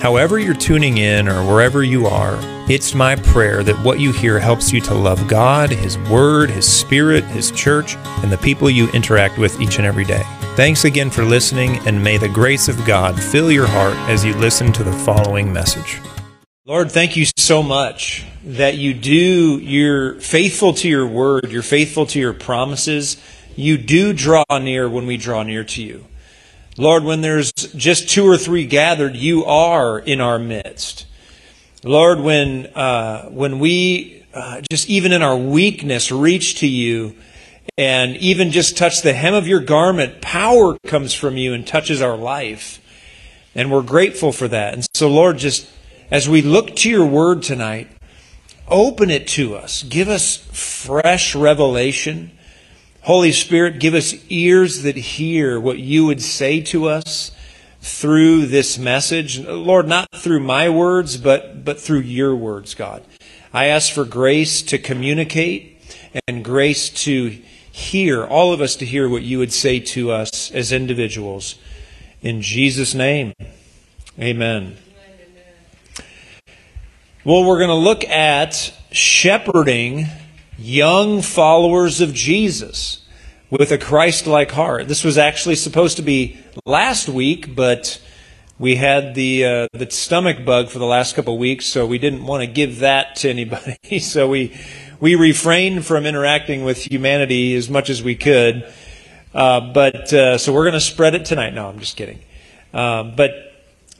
However, you're tuning in or wherever you are, it's my prayer that what you hear helps you to love God, His Word, His Spirit, His church, and the people you interact with each and every day. Thanks again for listening, and may the grace of God fill your heart as you listen to the following message. Lord, thank you so much that you do, you're faithful to your word, you're faithful to your promises. You do draw near when we draw near to you. Lord, when there's just two or three gathered, you are in our midst. Lord, when, uh, when we, uh, just even in our weakness, reach to you and even just touch the hem of your garment, power comes from you and touches our life. And we're grateful for that. And so, Lord, just as we look to your word tonight, open it to us. Give us fresh revelation. Holy Spirit, give us ears that hear what you would say to us through this message. Lord, not through my words, but, but through your words, God. I ask for grace to communicate and grace to hear, all of us to hear what you would say to us as individuals. In Jesus' name, amen. Well, we're going to look at shepherding young followers of Jesus with a Christ like heart. This was actually supposed to be last week, but we had the uh, the stomach bug for the last couple of weeks, so we didn't want to give that to anybody. so we we refrained from interacting with humanity as much as we could. Uh, but uh, so we're going to spread it tonight. No, I'm just kidding. Uh, but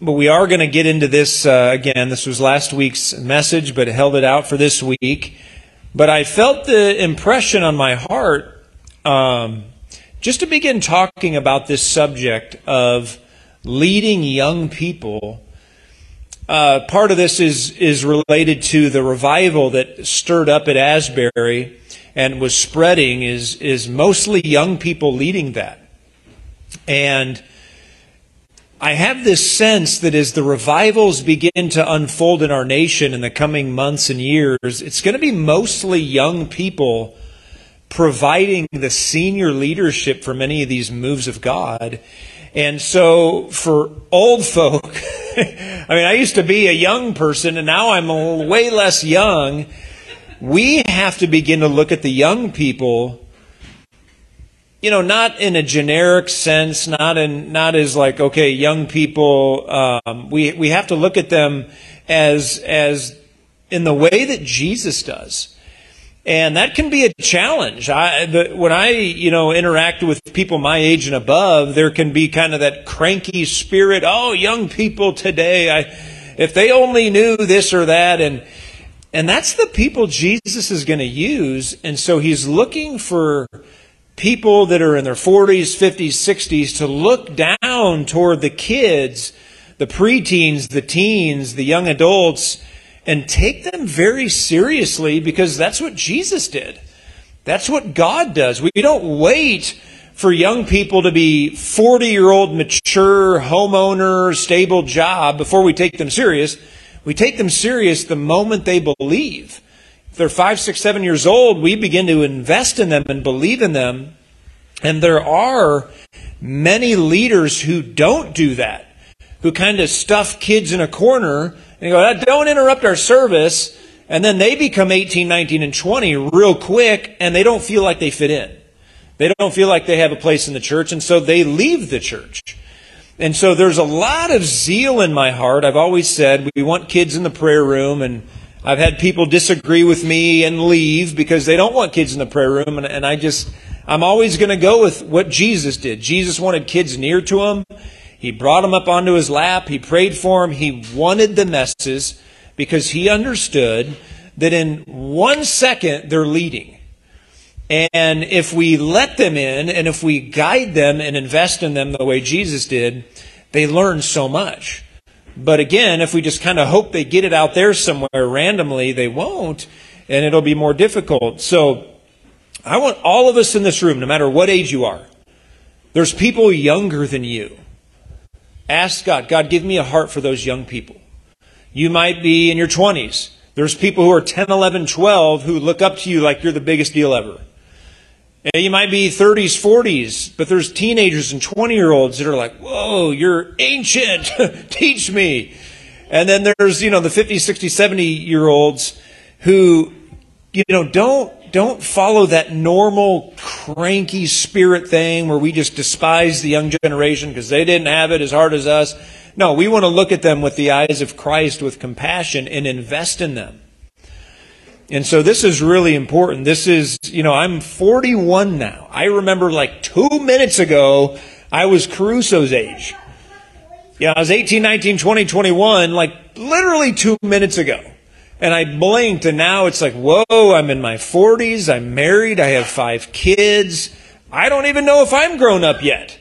but we are going to get into this uh, again. This was last week's message, but held it out for this week. But I felt the impression on my heart um, just to begin talking about this subject of leading young people. Uh, part of this is is related to the revival that stirred up at Asbury and was spreading. Is is mostly young people leading that, and I have this sense that as the revivals begin to unfold in our nation in the coming months and years, it's going to be mostly young people providing the senior leadership for many of these moves of God. And so for old folk, I mean, I used to be a young person and now I'm way less young. We have to begin to look at the young people you know, not in a generic sense, not in, not as like, okay, young people, um, we, we have to look at them as, as in the way that Jesus does. And that can be a challenge. I, the, when I, you know, interact with people my age and above, there can be kind of that cranky spirit. Oh, young people today, I, if they only knew this or that. And, and that's the people Jesus is going to use. And so he's looking for, people that are in their 40s, 50s, 60s to look down toward the kids, the preteens, the teens, the young adults, and take them very seriously because that's what Jesus did. That's what God does. We don't wait for young people to be 40 year old, mature, homeowner, stable job before we take them serious. We take them serious the moment they believe they're five, six, seven years old, we begin to invest in them and believe in them. And there are many leaders who don't do that, who kind of stuff kids in a corner and go, ah, don't interrupt our service. And then they become 18, 19, and 20 real quick, and they don't feel like they fit in. They don't feel like they have a place in the church, and so they leave the church. And so there's a lot of zeal in my heart. I've always said we want kids in the prayer room, and I've had people disagree with me and leave because they don't want kids in the prayer room. And, and I just, I'm always going to go with what Jesus did. Jesus wanted kids near to him. He brought them up onto his lap. He prayed for them. He wanted the messes because he understood that in one second they're leading. And if we let them in and if we guide them and invest in them the way Jesus did, they learn so much. But again, if we just kind of hope they get it out there somewhere randomly, they won't, and it'll be more difficult. So I want all of us in this room, no matter what age you are, there's people younger than you. Ask God, God, give me a heart for those young people. You might be in your 20s. There's people who are 10, 11, 12 who look up to you like you're the biggest deal ever. You might be 30s, 40s, but there's teenagers and 20 year olds that are like, whoa, you're ancient. Teach me. And then there's, you know, the 50, 60, 70 year olds who, you know, don't, don't follow that normal cranky spirit thing where we just despise the young generation because they didn't have it as hard as us. No, we want to look at them with the eyes of Christ with compassion and invest in them. And so this is really important. This is, you know, I'm 41 now. I remember like two minutes ago, I was Caruso's age. Yeah, I was 18, 19, 20, 21, like literally two minutes ago. And I blinked, and now it's like, whoa, I'm in my 40s, I'm married, I have five kids. I don't even know if I'm grown up yet.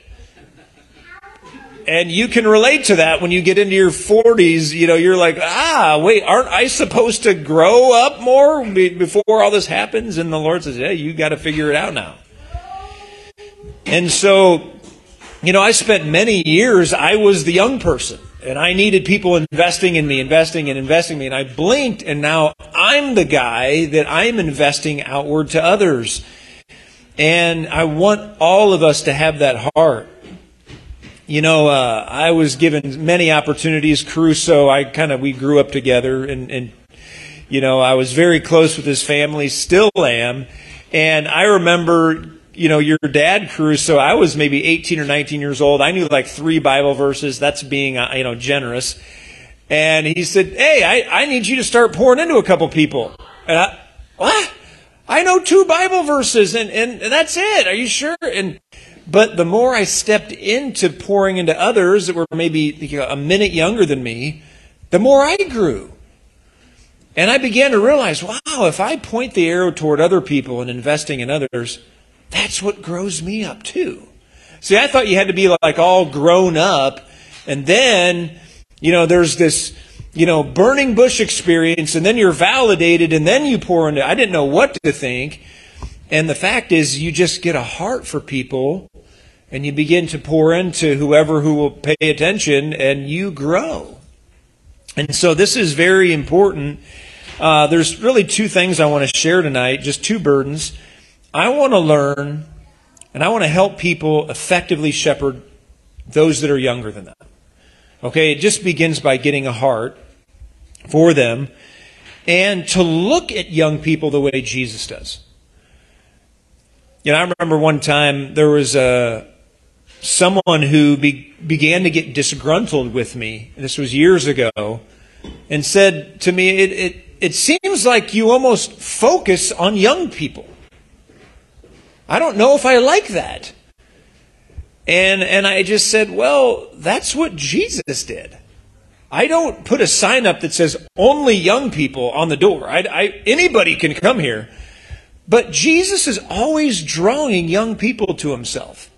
And you can relate to that when you get into your 40s. You know, you're like, ah, wait, aren't I supposed to grow up more before all this happens? And the Lord says, yeah, you got to figure it out now. And so you know, I spent many years, I was the young person, and I needed people investing in me, investing and investing in me, and I blinked, and now I'm the guy that I'm investing outward to others. And I want all of us to have that heart. You know, uh, I was given many opportunities. Caruso, I kind of, we grew up together, and, and, you know, I was very close with his family, still am. And I remember you know, your dad, Caruso, I was maybe 18 or 19 years old. I knew like three Bible verses. That's being, uh, you know, generous. And he said, Hey, I, I need you to start pouring into a couple people. And I, what? I know two Bible verses and, and, and that's it. Are you sure? And, but the more I stepped into pouring into others that were maybe a minute younger than me, the more I grew. And I began to realize, wow, if I point the arrow toward other people and investing in others, that's what grows me up too. See, I thought you had to be like all grown up, and then, you know, there's this, you know, burning bush experience, and then you're validated, and then you pour into. I didn't know what to think. And the fact is, you just get a heart for people, and you begin to pour into whoever who will pay attention, and you grow. And so this is very important. Uh, there's really two things I want to share tonight, just two burdens. I want to learn and I want to help people effectively shepherd those that are younger than them. Okay, it just begins by getting a heart for them and to look at young people the way Jesus does. You know, I remember one time there was a someone who be, began to get disgruntled with me. This was years ago, and said to me, "It it, it seems like you almost focus on young people." I don't know if I like that. And, and I just said, well, that's what Jesus did. I don't put a sign up that says only young people on the door. I, I, anybody can come here. But Jesus is always drawing young people to himself.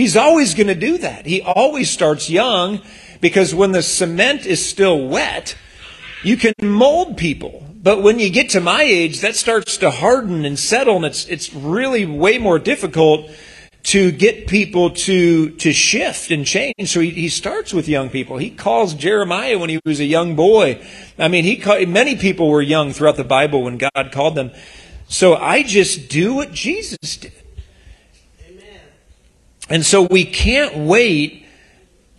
He's always going to do that. He always starts young because when the cement is still wet, you can mold people. But when you get to my age, that starts to harden and settle, and it's, it's really way more difficult to get people to, to shift and change. So he, he starts with young people. He calls Jeremiah when he was a young boy. I mean, he many people were young throughout the Bible when God called them. So I just do what Jesus did. And so we can't wait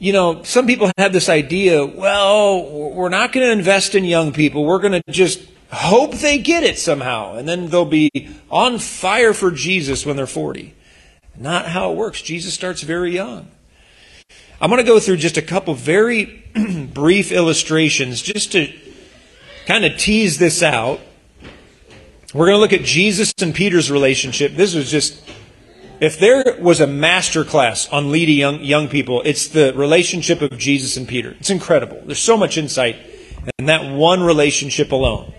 you know, some people have this idea, well, we're not going to invest in young people. We're going to just hope they get it somehow. And then they'll be on fire for Jesus when they're 40. Not how it works. Jesus starts very young. I'm going to go through just a couple very brief illustrations just to kind of tease this out. We're going to look at Jesus and Peter's relationship. This was just if there was a master class on leading young, young people, it's the relationship of Jesus and Peter. It's incredible. There's so much insight in that one relationship alone.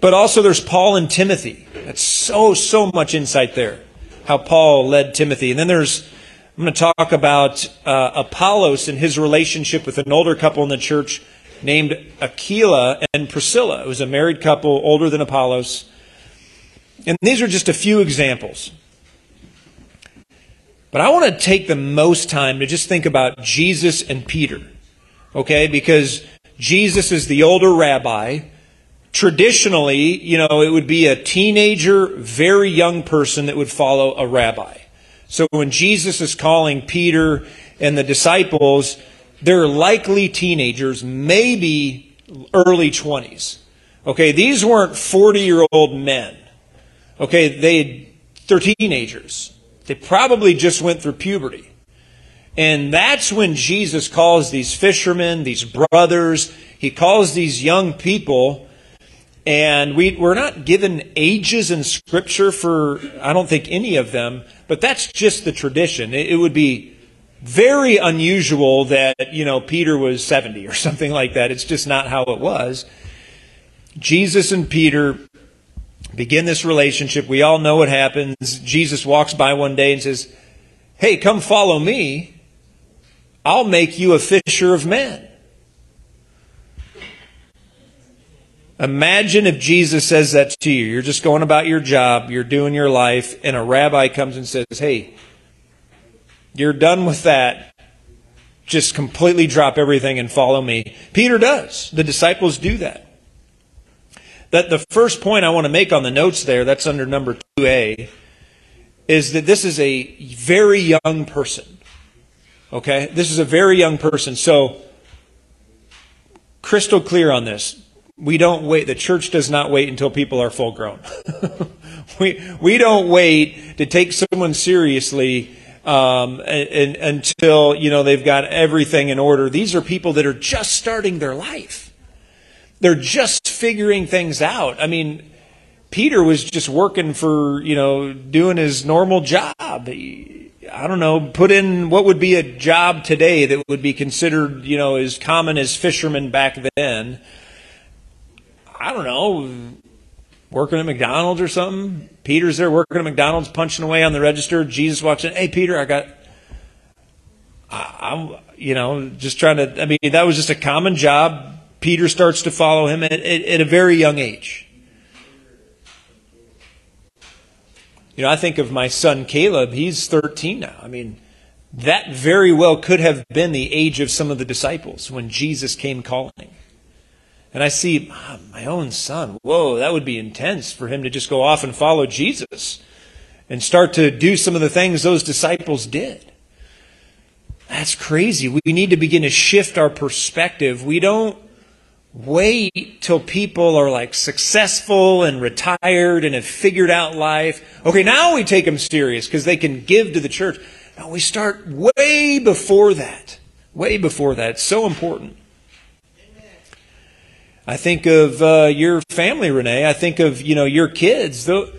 But also there's Paul and Timothy. That's so, so much insight there. How Paul led Timothy. And then there's, I'm going to talk about uh, Apollos and his relationship with an older couple in the church named Aquila and Priscilla. It was a married couple, older than Apollos. And these are just a few examples. But I want to take the most time to just think about Jesus and Peter. Okay? Because Jesus is the older rabbi. Traditionally, you know, it would be a teenager, very young person that would follow a rabbi. So when Jesus is calling Peter and the disciples, they're likely teenagers, maybe early 20s. Okay, these weren't 40 year old men. Okay, they, they're teenagers. They probably just went through puberty. And that's when Jesus calls these fishermen, these brothers, he calls these young people, and we, we're not given ages in Scripture for, I don't think, any of them, but that's just the tradition. It, it would be very unusual that, you know, Peter was 70 or something like that. It's just not how it was. Jesus and Peter begin this relationship. We all know what happens. Jesus walks by one day and says, Hey, come follow me. I'll make you a fisher of men. Imagine if Jesus says that to you. You're just going about your job, you're doing your life, and a rabbi comes and says, Hey, you're done with that. Just completely drop everything and follow me. Peter does. The disciples do that. That the first point I want to make on the notes there, that's under number 2A, is that this is a very young person. Okay? This is a very young person. So, crystal clear on this. We don't wait. The church does not wait until people are full grown. we, we don't wait to take someone seriously um, and, and, until you know they've got everything in order. These are people that are just starting their life. They're just figuring things out. I mean, Peter was just working for you know doing his normal job. I don't know, put in what would be a job today that would be considered, you know, as common as fishermen back then. I don't know, working at McDonald's or something. Peter's there working at McDonald's, punching away on the register. Jesus walks in. Hey, Peter, I got. I, am you know, just trying to. I mean, that was just a common job. Peter starts to follow him at, at, at a very young age. You know, I think of my son Caleb. He's 13 now. I mean, that very well could have been the age of some of the disciples when Jesus came calling. And I see ah, my own son. Whoa, that would be intense for him to just go off and follow Jesus and start to do some of the things those disciples did. That's crazy. We need to begin to shift our perspective. We don't wait till people are like successful and retired and have figured out life. Okay, now we take them serious because they can give to the church. No, we start way before that. Way before that. It's so important. I think of uh, your family, Renee. I think of you know your kids. The,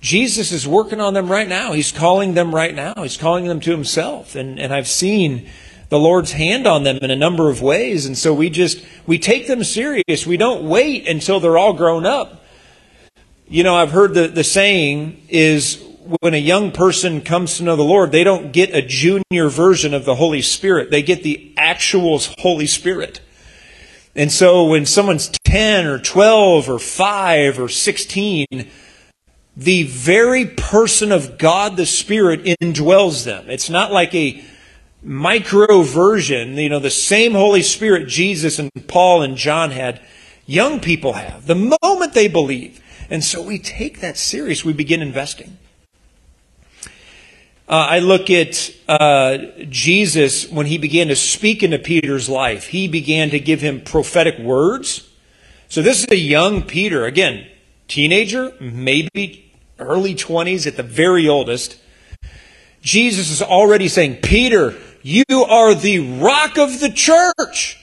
Jesus is working on them right now. He's calling them right now. He's calling them to Himself, and and I've seen the Lord's hand on them in a number of ways. And so we just we take them serious. We don't wait until they're all grown up. You know, I've heard the, the saying is when a young person comes to know the Lord, they don't get a junior version of the Holy Spirit. They get the actual Holy Spirit. And so when someone's 10 or 12 or 5 or 16, the very person of God the Spirit indwells them. It's not like a micro version, you know, the same Holy Spirit Jesus and Paul and John had, young people have the moment they believe. And so we take that serious. We begin investing. Uh, I look at uh, Jesus when he began to speak into Peter's life. He began to give him prophetic words. So this is a young Peter, again, teenager, maybe early 20s at the very oldest. Jesus is already saying, Peter, you are the rock of the church.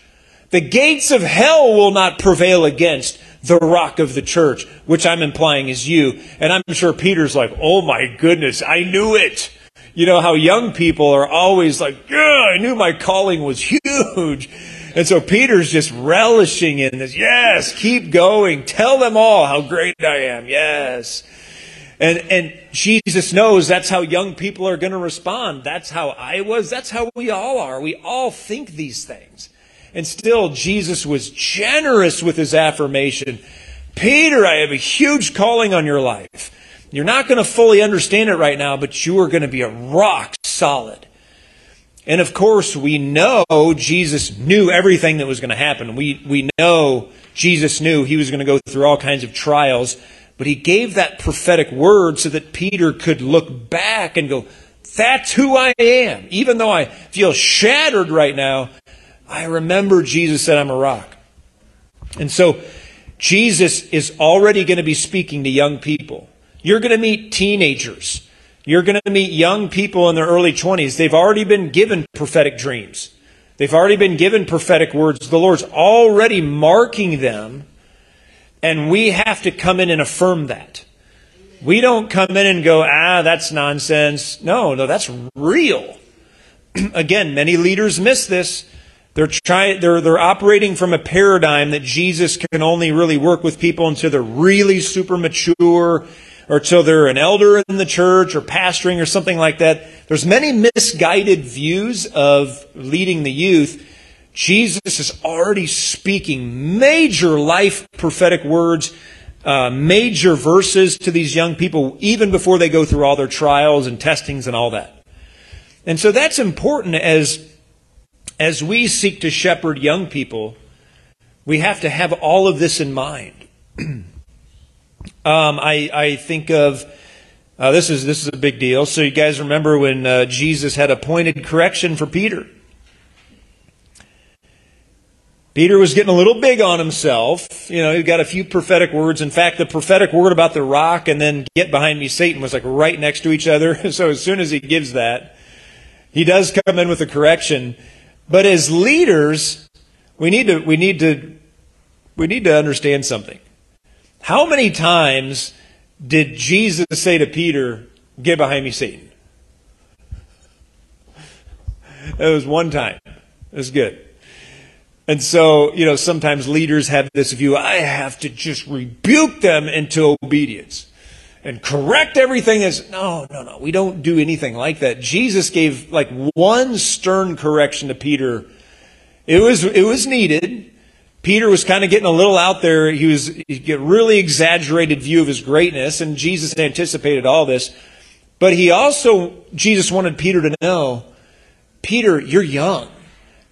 The gates of hell will not prevail against the rock of the church, which I'm implying is you. And I'm sure Peter's like, oh my goodness, I knew it. You know how young people are always like, yeah, I knew my calling was huge. And so Peter's just relishing in this. Yes, keep going. Tell them all how great I am. Yes. And, and Jesus knows that's how young people are going to respond. That's how I was. That's how we all are. We all think these things. And still, Jesus was generous with his affirmation. Peter, I have a huge calling on your life. You're not going to fully understand it right now, but you are going to be a rock solid. And of course, we know Jesus knew everything that was going to happen. We, we know Jesus knew he was going to go through all kinds of trials, but he gave that prophetic word so that Peter could look back and go, that's who I am. Even though I feel shattered right now, I remember Jesus said I'm a rock. And so Jesus is already going to be speaking to young people. You're going to meet teenagers. You're going to meet young people in their early 20s. They've already been given prophetic dreams. They've already been given prophetic words. The Lord's already marking them, and we have to come in and affirm that. We don't come in and go, ah, that's nonsense. No, no, that's real. Again, many leaders miss this. They're, trying, they're, they're operating from a paradigm that Jesus can only really work with people until they're really super mature or until they're an elder in the church or pastoring or something like that. There's many misguided views of leading the youth. Jesus is already speaking major life prophetic words, uh, major verses to these young people even before they go through all their trials and testings and all that. And so that's important as as we seek to shepherd young people, we have to have all of this in mind. um, I, I think of uh, this is this is a big deal. So you guys remember when uh, Jesus had appointed correction for Peter? Peter was getting a little big on himself. You know, he got a few prophetic words. In fact, the prophetic word about the rock and then get behind me, Satan was like right next to each other. So as soon as he gives that, he does come in with a correction. But as leaders, we need to, we need to, we need to understand something. How many times did Jesus say to Peter, Get behind me, Satan? It was one time. Was good. And so, you know, sometimes leaders have this view I have to just rebuke them into obedience and correct everything as no no no we don't do anything like that. Jesus gave like one stern correction to peter. It was it was needed. Peter was kind of getting a little out there. He was get really exaggerated view of his greatness and jesus anticipated all this. But he also jesus wanted peter to know peter you're young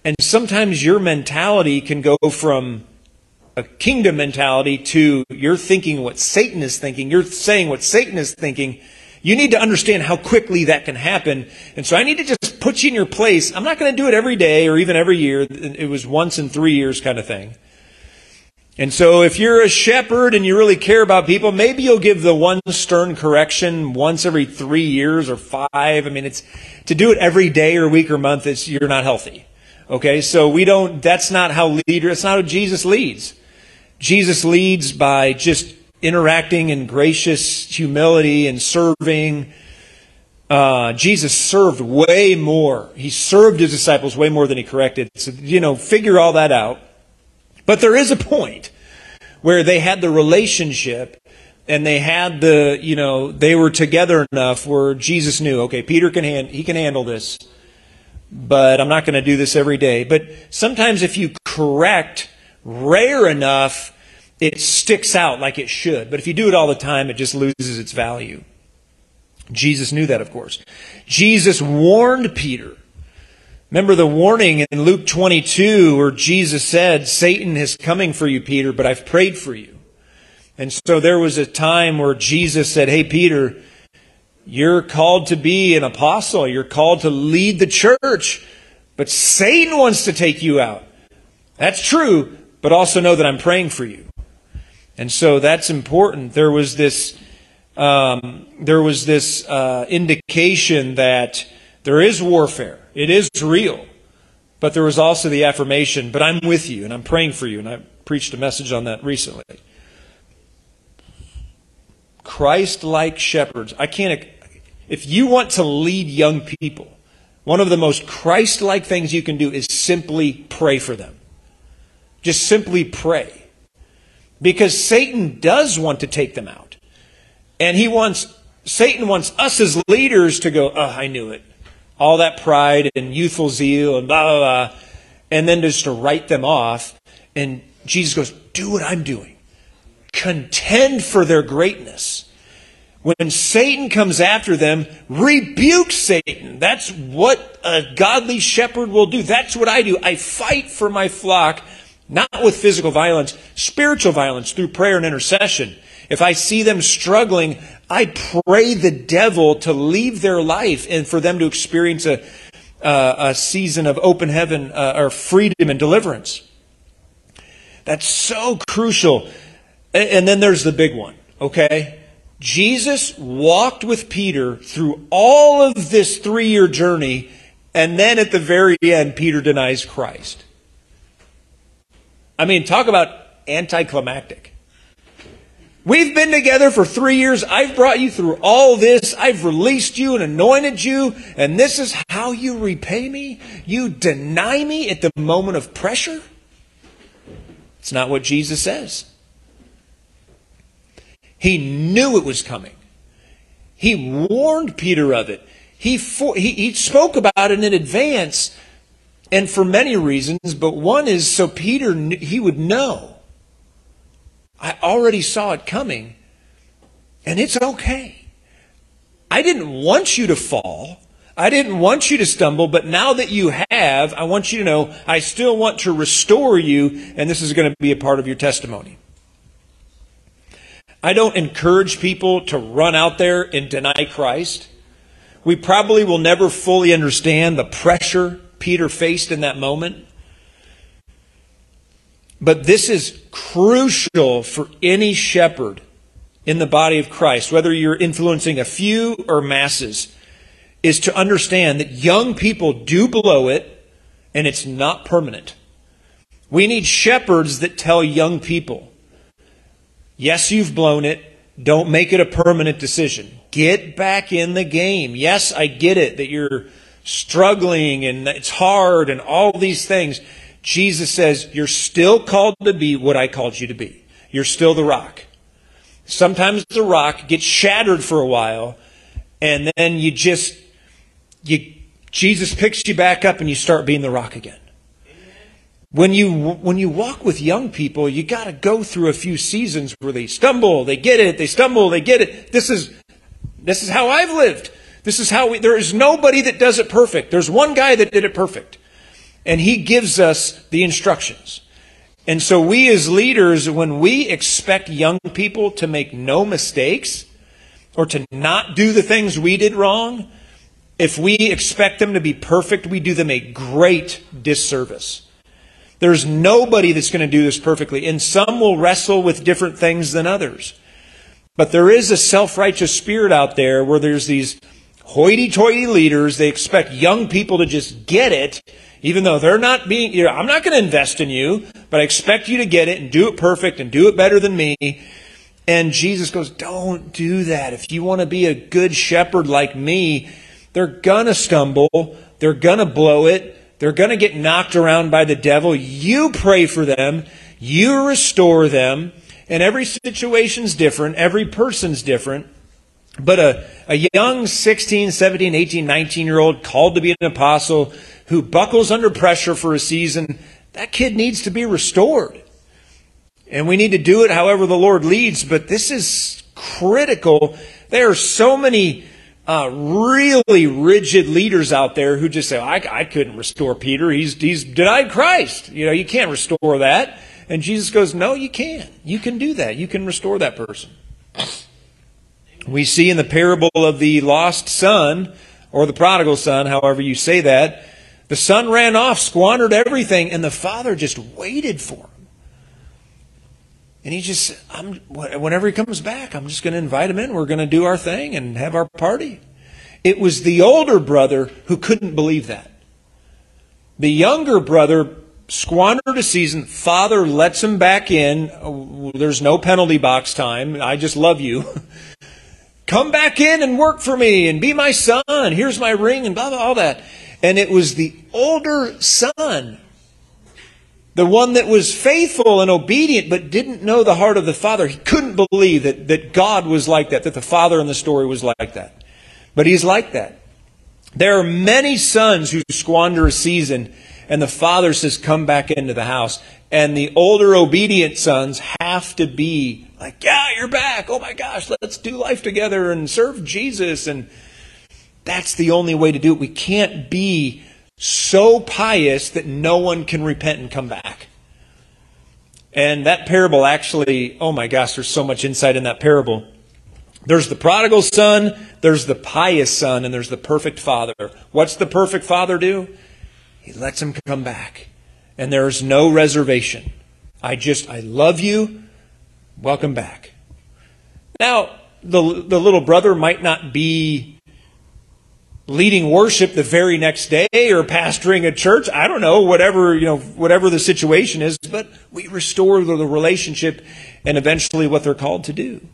and sometimes your mentality can go from a kingdom mentality to you're thinking what Satan is thinking, you're saying what Satan is thinking, you need to understand how quickly that can happen. And so I need to just put you in your place. I'm not going to do it every day or even every year. It was once in three years kind of thing. And so if you're a shepherd and you really care about people, maybe you'll give the one stern correction once every three years or five. I mean, it's to do it every day or week or month, it's, you're not healthy. Okay. So we don't, that's not how leader, it's not how Jesus leads. Jesus leads by just interacting in gracious humility and serving. Uh, Jesus served way more. He served his disciples way more than he corrected. So, you know, figure all that out. But there is a point where they had the relationship and they had the, you know, they were together enough where Jesus knew, okay, Peter can hand, he can handle this, but I'm not going to do this every day. But sometimes if you correct rare enough, it sticks out like it should. But if you do it all the time, it just loses its value. Jesus knew that, of course. Jesus warned Peter. Remember the warning in Luke 22 where Jesus said, Satan is coming for you, Peter, but I've prayed for you. And so there was a time where Jesus said, Hey, Peter, you're called to be an apostle. You're called to lead the church. But Satan wants to take you out. That's true, but also know that I'm praying for you. And so that's important. There was this, um, there was this uh, indication that there is warfare. It is real. But there was also the affirmation, but I'm with you and I'm praying for you. And I preached a message on that recently. Christ like shepherds. I can't, if you want to lead young people, one of the most Christ like things you can do is simply pray for them. Just simply pray. Because Satan does want to take them out. And he wants, Satan wants us as leaders to go, oh, I knew it. All that pride and youthful zeal and blah, blah, blah. And then just to write them off. And Jesus goes, do what I'm doing. Contend for their greatness. When Satan comes after them, rebuke Satan. That's what a godly shepherd will do. That's what I do. I fight for my flock, not with physical violence, spiritual violence through prayer and intercession. If I see them struggling, I pray the devil to leave their life and for them to experience a, uh, a season of open heaven uh, or freedom and deliverance. That's so crucial. And then there's the big one, okay? Jesus walked with Peter through all of this three year journey, and then at the very end, Peter denies Christ. I mean, talk about anticlimactic. We've been together for three years. I've brought you through all this. I've released you and anointed you. And this is how you repay me? You deny me at the moment of pressure? It's not what Jesus says. He knew it was coming. He warned Peter of it. He, for, he, he spoke about it in advance, and for many reasons, but one is so Peter, he would know. I already saw it coming, and it's okay. I didn't want you to fall. I didn't want you to stumble, but now that you have, I want you to know I still want to restore you, and this is going to be a part of your testimony. I don't encourage people to run out there and deny Christ. We probably will never fully understand the pressure Peter faced in that moment. But this is crucial for any shepherd in the body of Christ, whether you're influencing a few or masses, is to understand that young people do blow it and it's not permanent. We need shepherds that tell young people, Yes, you've blown it. Don't make it a permanent decision. Get back in the game. Yes, I get it that you're struggling and it's hard and all these things. Jesus says, You're still called to be what I called you to be. You're still the rock. Sometimes the rock gets shattered for a while, and then you just, you, Jesus picks you back up and you start being the rock again when you when you walk with young people, you got to go through a few seasons where they stumble, they get it, they stumble, they get it. This is this is how I've lived. This is how we, there is nobody that does it perfect. There's one guy that did it perfect. And he gives us the instructions. And so we as leaders, when we expect young people to make no mistakes or to not do the things we did wrong, if we expect them to be perfect, we do them a great disservice. There's nobody that's going to do this perfectly, and some will wrestle with different things than others. But there is a self righteous spirit out there where there's these hoity toity leaders. They expect young people to just get it, even though they're not being, you know, I'm not going to invest in you, but I expect you to get it and do it perfect and do it better than me. And Jesus goes, Don't do that. If you want to be a good shepherd like me, they're going to stumble, they're going to blow it. They're going to get knocked around by the devil. You pray for them. You restore them. And every situation's different. Every person's different. But a, a young 16, 17, 18, 19 year old called to be an apostle who buckles under pressure for a season, that kid needs to be restored. And we need to do it however the Lord leads. But this is critical. There are so many uh, really rigid leaders out there who just say, I, I couldn't restore Peter. He's, he's denied Christ. You know, you can't restore that. And Jesus goes, No, you can. You can do that. You can restore that person. We see in the parable of the lost son, or the prodigal son, however you say that, the son ran off, squandered everything, and the father just waited for him. And he just, I'm, whenever he comes back, I'm just going to invite him in. We're going to do our thing and have our party. It was the older brother who couldn't believe that. The younger brother squandered a season. Father lets him back in. Oh, there's no penalty box time. I just love you. Come back in and work for me and be my son. Here's my ring and blah, blah, all that. And it was the older son the one that was faithful and obedient but didn't know the heart of the Father. He couldn't believe that, that God was like that, that the Father in the story was like that. But he's like that. There are many sons who squander a season and the father says, Come back into the house. And the older obedient sons have to be like, Yeah, you're back. Oh my gosh, let's do life together and serve Jesus. And that's the only way to do it. We can't be so pious that no one can repent and come back. And that parable actually, oh my gosh, there's so much insight in that parable. There's the prodigal son, there's the pious son, and there's the perfect father. What's the perfect father do? He lets him come back. And there's no reservation. I just, I love you. Welcome back. Now, the, the little brother might not be leading worship the very next day or pastoring a church. I don't know, whatever, you know, whatever the situation is, but we restore the, relationship and eventually what they're called to do.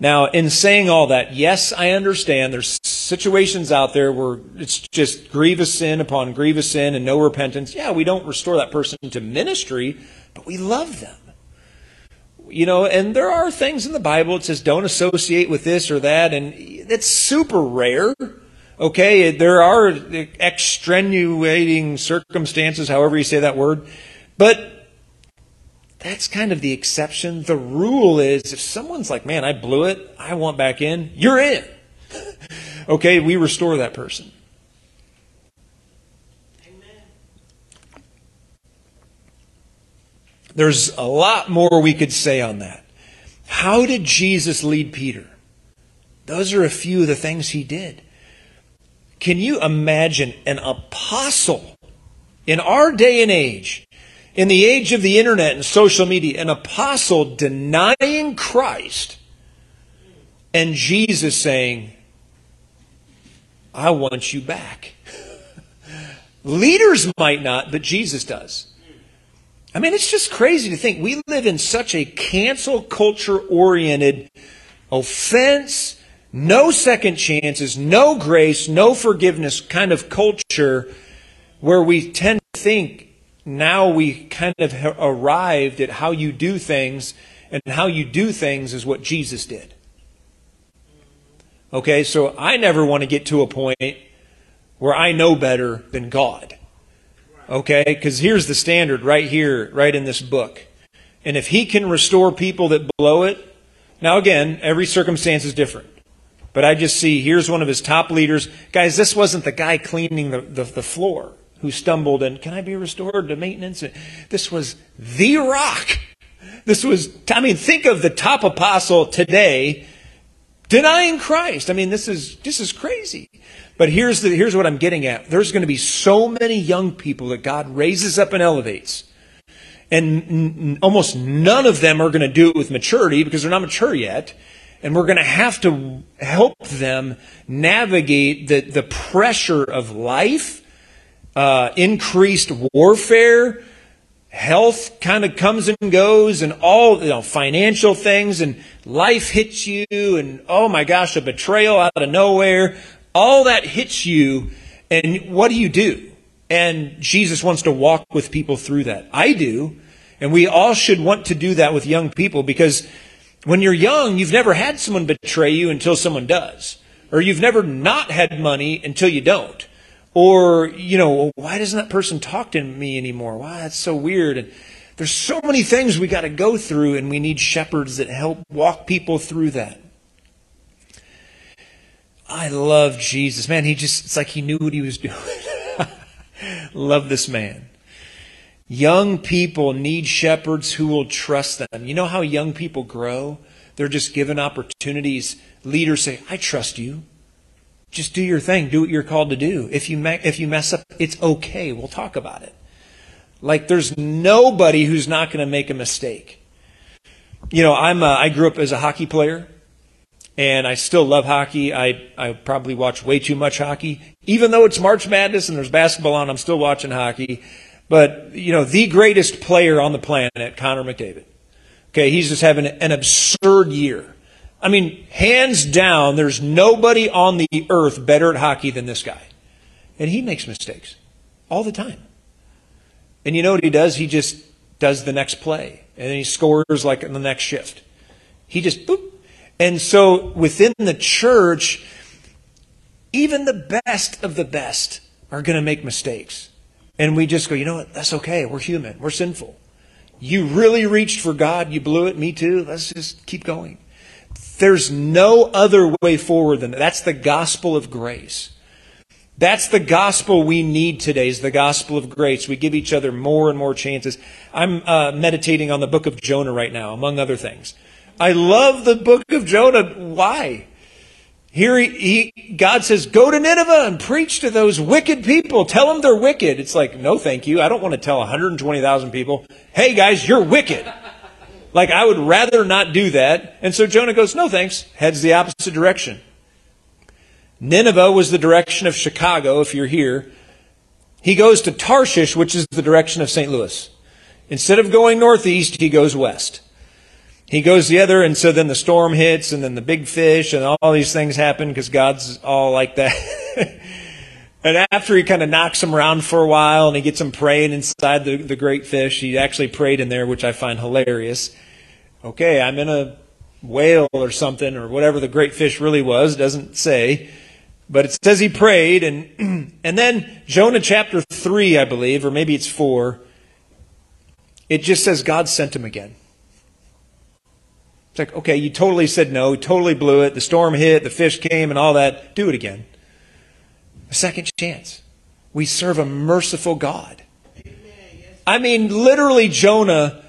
Now, in saying all that, yes, I understand there's situations out there where it's just grievous sin upon grievous sin and no repentance. Yeah, we don't restore that person to ministry, but we love them. You know, and there are things in the Bible that says don't associate with this or that, and it's super rare. Okay, there are extenuating circumstances, however you say that word, but that's kind of the exception. The rule is if someone's like, man, I blew it, I want back in, you're in. okay, we restore that person. There's a lot more we could say on that. How did Jesus lead Peter? Those are a few of the things he did. Can you imagine an apostle in our day and age in the age of the internet and social media, an apostle denying Christ and Jesus saying, I want you back. Leaders might not, but Jesus does. I mean, it's just crazy to think we live in such a cancel culture oriented offense, no second chances, no grace, no forgiveness kind of culture where we tend to think now we kind of arrived at how you do things, and how you do things is what Jesus did. Okay, so I never want to get to a point where I know better than God. Okay, because here's the standard right here, right in this book. And if He can restore people that blow it, now again, every circumstance is different. But I just see here's one of His top leaders. Guys, this wasn't the guy cleaning the, the, the floor who stumbled and can I be restored to maintenance? This was the rock. This was, I mean, think of the top apostle today denying Christ. I mean, this is, this is crazy. But here's the, here's what I'm getting at. There's going to be so many young people that God raises up and elevates. And n- almost none of them are going to do it with maturity because they're not mature yet. And we're going to have to help them navigate the, the pressure of life uh, increased warfare, health kind of comes and goes, and all you know, financial things, and life hits you, and oh my gosh, a betrayal out of nowhere. All that hits you, and what do you do? And Jesus wants to walk with people through that. I do, and we all should want to do that with young people because when you're young, you've never had someone betray you until someone does. Or you've never not had money until you don't. Or, you know, why doesn't that person talk to me anymore? Why, that's so weird. And there's so many things we got to go through, and we need shepherds that help walk people through that. I love Jesus. Man, he just, it's like he knew what he was doing. love this man. Young people need shepherds who will trust them. You know how young people grow? They're just given opportunities. Leaders say, I trust you. Just do your thing. Do what you're called to do. If you, me- if you mess up, it's okay. We'll talk about it. Like there's nobody who's not going to make a mistake. You know, I'm a, I grew up as a hockey player and I still love hockey. I, I probably watch way too much hockey. Even though it's March Madness and there's basketball on, I'm still watching hockey. But, you know, the greatest player on the planet, Connor McDavid. Okay, he's just having an absurd year. I mean, hands down, there's nobody on the earth better at hockey than this guy. And he makes mistakes all the time. And you know what he does? He just does the next play. And then he scores like in the next shift. He just boop. And so within the church, even the best of the best are going to make mistakes. And we just go, you know what? That's okay. We're human. We're sinful. You really reached for God. You blew it. Me too. Let's just keep going. There's no other way forward than that. That's the gospel of grace. That's the gospel we need today is the gospel of grace. We give each other more and more chances. I'm uh, meditating on the book of Jonah right now, among other things. I love the book of Jonah. Why? Here he, he, God says, go to Nineveh and preach to those wicked people. Tell them they're wicked. It's like, no, thank you. I don't want to tell 120,000 people, hey guys, you're wicked. Like, I would rather not do that. And so Jonah goes, no thanks. Heads the opposite direction. Nineveh was the direction of Chicago, if you're here. He goes to Tarshish, which is the direction of St. Louis. Instead of going northeast, he goes west. He goes the other, and so then the storm hits, and then the big fish, and all these things happen because God's all like that. and after he kind of knocks him around for a while, and he gets him praying inside the, the great fish, he actually prayed in there, which I find hilarious. Okay, I'm in a whale or something, or whatever the great fish really was, doesn't say. But it says he prayed, and, and then Jonah chapter 3, I believe, or maybe it's 4, it just says God sent him again. It's like, okay, you totally said no, totally blew it. The storm hit, the fish came, and all that. Do it again. A second chance. We serve a merciful God. I mean, literally, Jonah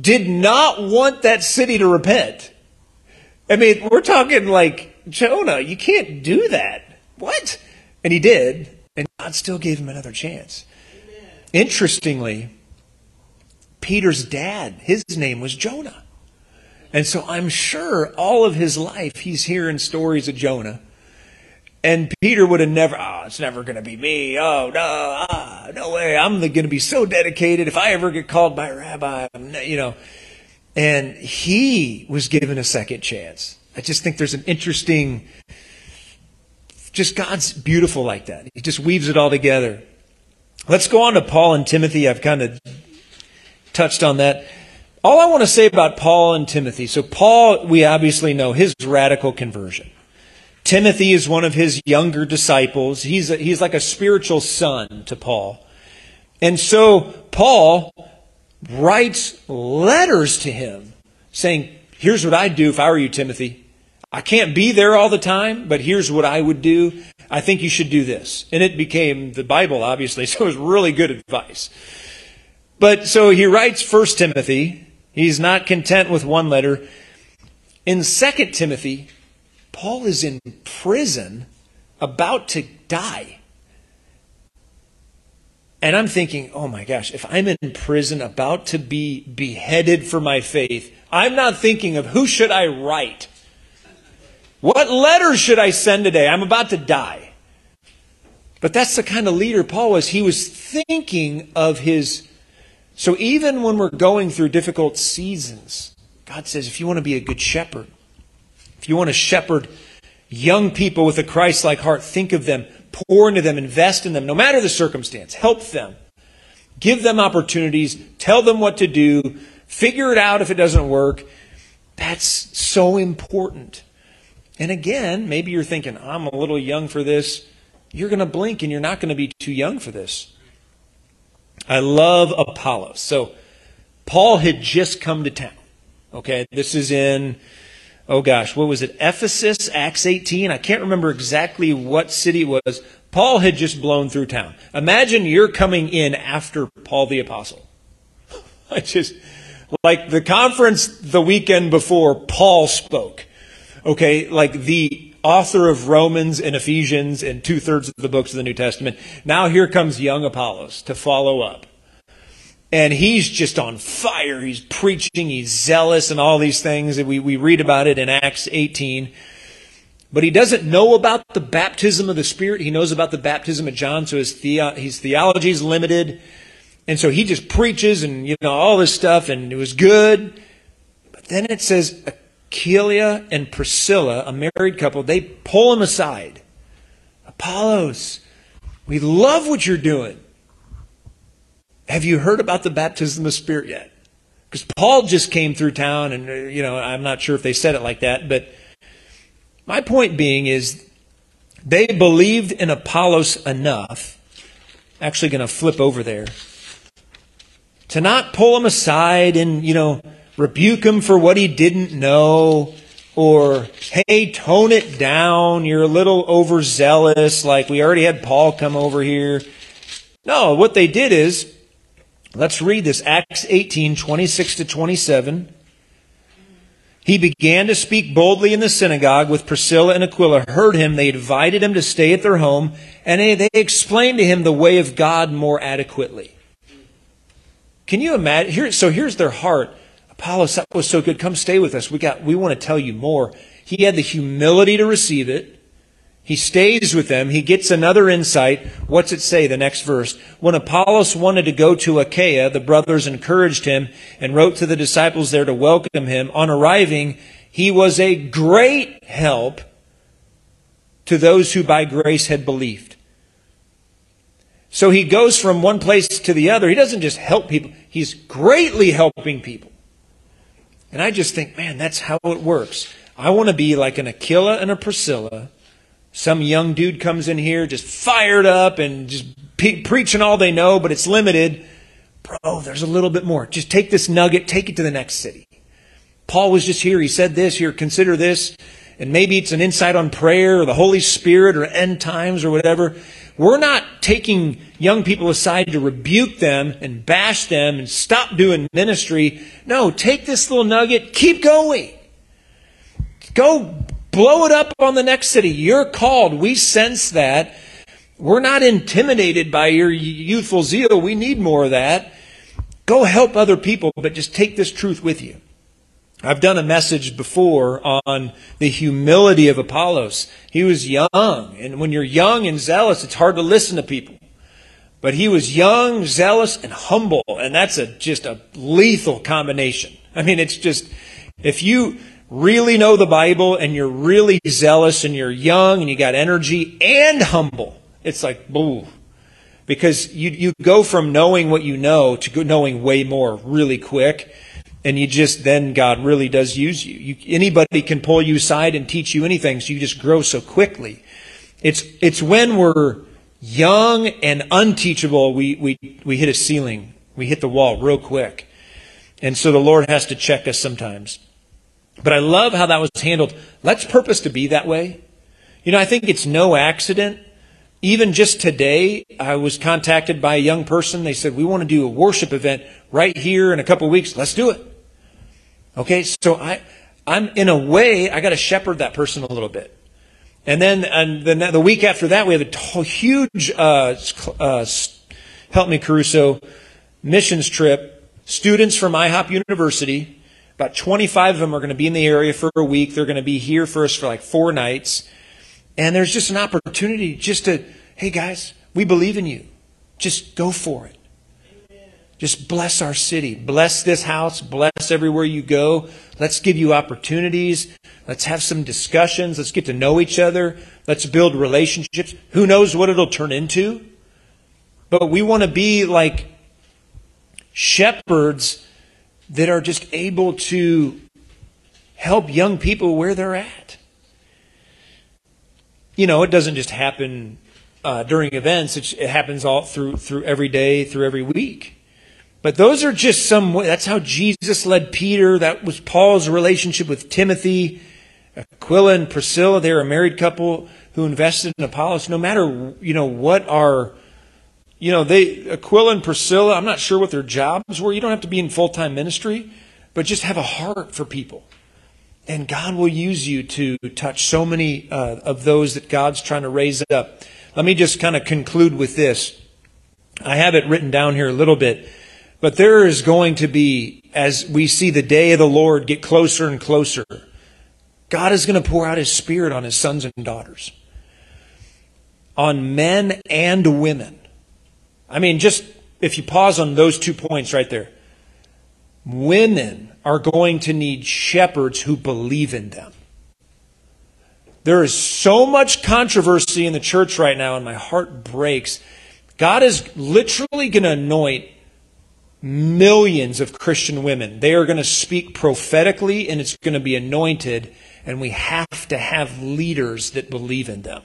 did not want that city to repent. I mean, we're talking like, Jonah, you can't do that. What? And he did, and God still gave him another chance. Interestingly, Peter's dad, his name was Jonah. And so I'm sure all of his life he's hearing stories of Jonah. And Peter would have never, oh, it's never going to be me. Oh, no, ah, no way. I'm going to be so dedicated. If I ever get called by a rabbi, you know. And he was given a second chance. I just think there's an interesting, just God's beautiful like that. He just weaves it all together. Let's go on to Paul and Timothy. I've kind of touched on that. All I want to say about Paul and Timothy. So, Paul, we obviously know his radical conversion. Timothy is one of his younger disciples. He's, a, he's like a spiritual son to Paul. And so, Paul writes letters to him saying, Here's what I'd do if I were you, Timothy. I can't be there all the time, but here's what I would do. I think you should do this. And it became the Bible, obviously, so it was really good advice. But so he writes First Timothy, He's not content with one letter. In 2 Timothy, Paul is in prison about to die. And I'm thinking, oh my gosh, if I'm in prison about to be beheaded for my faith, I'm not thinking of who should I write? What letter should I send today? I'm about to die. But that's the kind of leader Paul was. He was thinking of his so even when we're going through difficult seasons, God says, if you want to be a good shepherd, you want to shepherd young people with a Christ like heart, think of them, pour into them, invest in them, no matter the circumstance, help them. Give them opportunities, tell them what to do, figure it out if it doesn't work. That's so important. And again, maybe you're thinking, I'm a little young for this. You're going to blink and you're not going to be too young for this. I love Apollos. So Paul had just come to town. Okay, this is in, oh gosh, what was it? Ephesus, Acts 18. I can't remember exactly what city it was. Paul had just blown through town. Imagine you're coming in after Paul the Apostle. I just, like the conference the weekend before Paul spoke. Okay, like the author of Romans and Ephesians and two thirds of the books of the New Testament. Now here comes young Apollos to follow up. And he's just on fire. He's preaching, he's zealous, and all these things. We, we read about it in Acts 18. But he doesn't know about the baptism of the Spirit. He knows about the baptism of John, so his, the, his theology is limited. And so he just preaches and, you know, all this stuff, and it was good. But then it says, Aquila and Priscilla, a married couple, they pull him aside. Apollos, we love what you're doing. Have you heard about the baptism of Spirit yet? Because Paul just came through town, and, uh, you know, I'm not sure if they said it like that, but my point being is they believed in Apollos enough actually going to flip over there. To not pull him aside and, you know, rebuke him for what he didn't know or, hey, tone it down. You're a little overzealous. Like we already had Paul come over here. No, what they did is, let's read this Acts 18, 26 to 27. He began to speak boldly in the synagogue with Priscilla and Aquila, heard him. They invited him to stay at their home, and they explained to him the way of God more adequately. Can you imagine? Here, so here's their heart. Apollos, that was so good. Come stay with us. We got, we want to tell you more. He had the humility to receive it. He stays with them. He gets another insight. What's it say, the next verse? When Apollos wanted to go to Achaia, the brothers encouraged him and wrote to the disciples there to welcome him. On arriving, he was a great help to those who by grace had believed. So he goes from one place to the other. He doesn't just help people, he's greatly helping people. And I just think, man, that's how it works. I want to be like an Aquila and a Priscilla. Some young dude comes in here just fired up and just pe- preaching all they know, but it's limited. Bro, there's a little bit more. Just take this nugget, take it to the next city. Paul was just here. He said this. Here, consider this. And maybe it's an insight on prayer or the Holy Spirit or end times or whatever. We're not taking young people aside to rebuke them and bash them and stop doing ministry. No, take this little nugget, keep going. Go blow it up on the next city. You're called. We sense that. We're not intimidated by your youthful zeal. We need more of that. Go help other people, but just take this truth with you. I've done a message before on the humility of Apollos. He was young, and when you're young and zealous, it's hard to listen to people. But he was young, zealous, and humble, and that's a just a lethal combination. I mean, it's just if you really know the Bible and you're really zealous and you're young and you got energy and humble, it's like boo. Because you you go from knowing what you know to knowing way more really quick and you just then God really does use you. you. Anybody can pull you aside and teach you anything, so you just grow so quickly. It's it's when we're young and unteachable we we we hit a ceiling, we hit the wall real quick, and so the Lord has to check us sometimes. But I love how that was handled. Let's purpose to be that way. You know, I think it's no accident. Even just today, I was contacted by a young person. They said, We want to do a worship event right here in a couple weeks. Let's do it. Okay, so I, I'm in a way, I got to shepherd that person a little bit. And then, and then the week after that, we have a huge, uh, uh, help me, Caruso, missions trip. Students from IHOP University, about 25 of them are going to be in the area for a week. They're going to be here for us for like four nights. And there's just an opportunity just to, hey guys, we believe in you. Just go for it. Just bless our city. Bless this house. Bless everywhere you go. Let's give you opportunities. Let's have some discussions. Let's get to know each other. Let's build relationships. Who knows what it'll turn into? But we want to be like shepherds that are just able to help young people where they're at. You know, it doesn't just happen uh, during events. It, it happens all through through every day, through every week. But those are just some, that's how Jesus led Peter. That was Paul's relationship with Timothy. Aquila and Priscilla, they were a married couple who invested in Apollos. No matter, you know, what our, you know, they, Aquila and Priscilla, I'm not sure what their jobs were. You don't have to be in full time ministry, but just have a heart for people. And God will use you to touch so many uh, of those that God's trying to raise up. Let me just kind of conclude with this. I have it written down here a little bit. But there is going to be, as we see the day of the Lord get closer and closer, God is going to pour out His Spirit on His sons and daughters, on men and women. I mean, just if you pause on those two points right there, women are going to need shepherds who believe in them. There is so much controversy in the church right now, and my heart breaks. God is literally going to anoint millions of Christian women. They are going to speak prophetically and it's going to be anointed, and we have to have leaders that believe in them.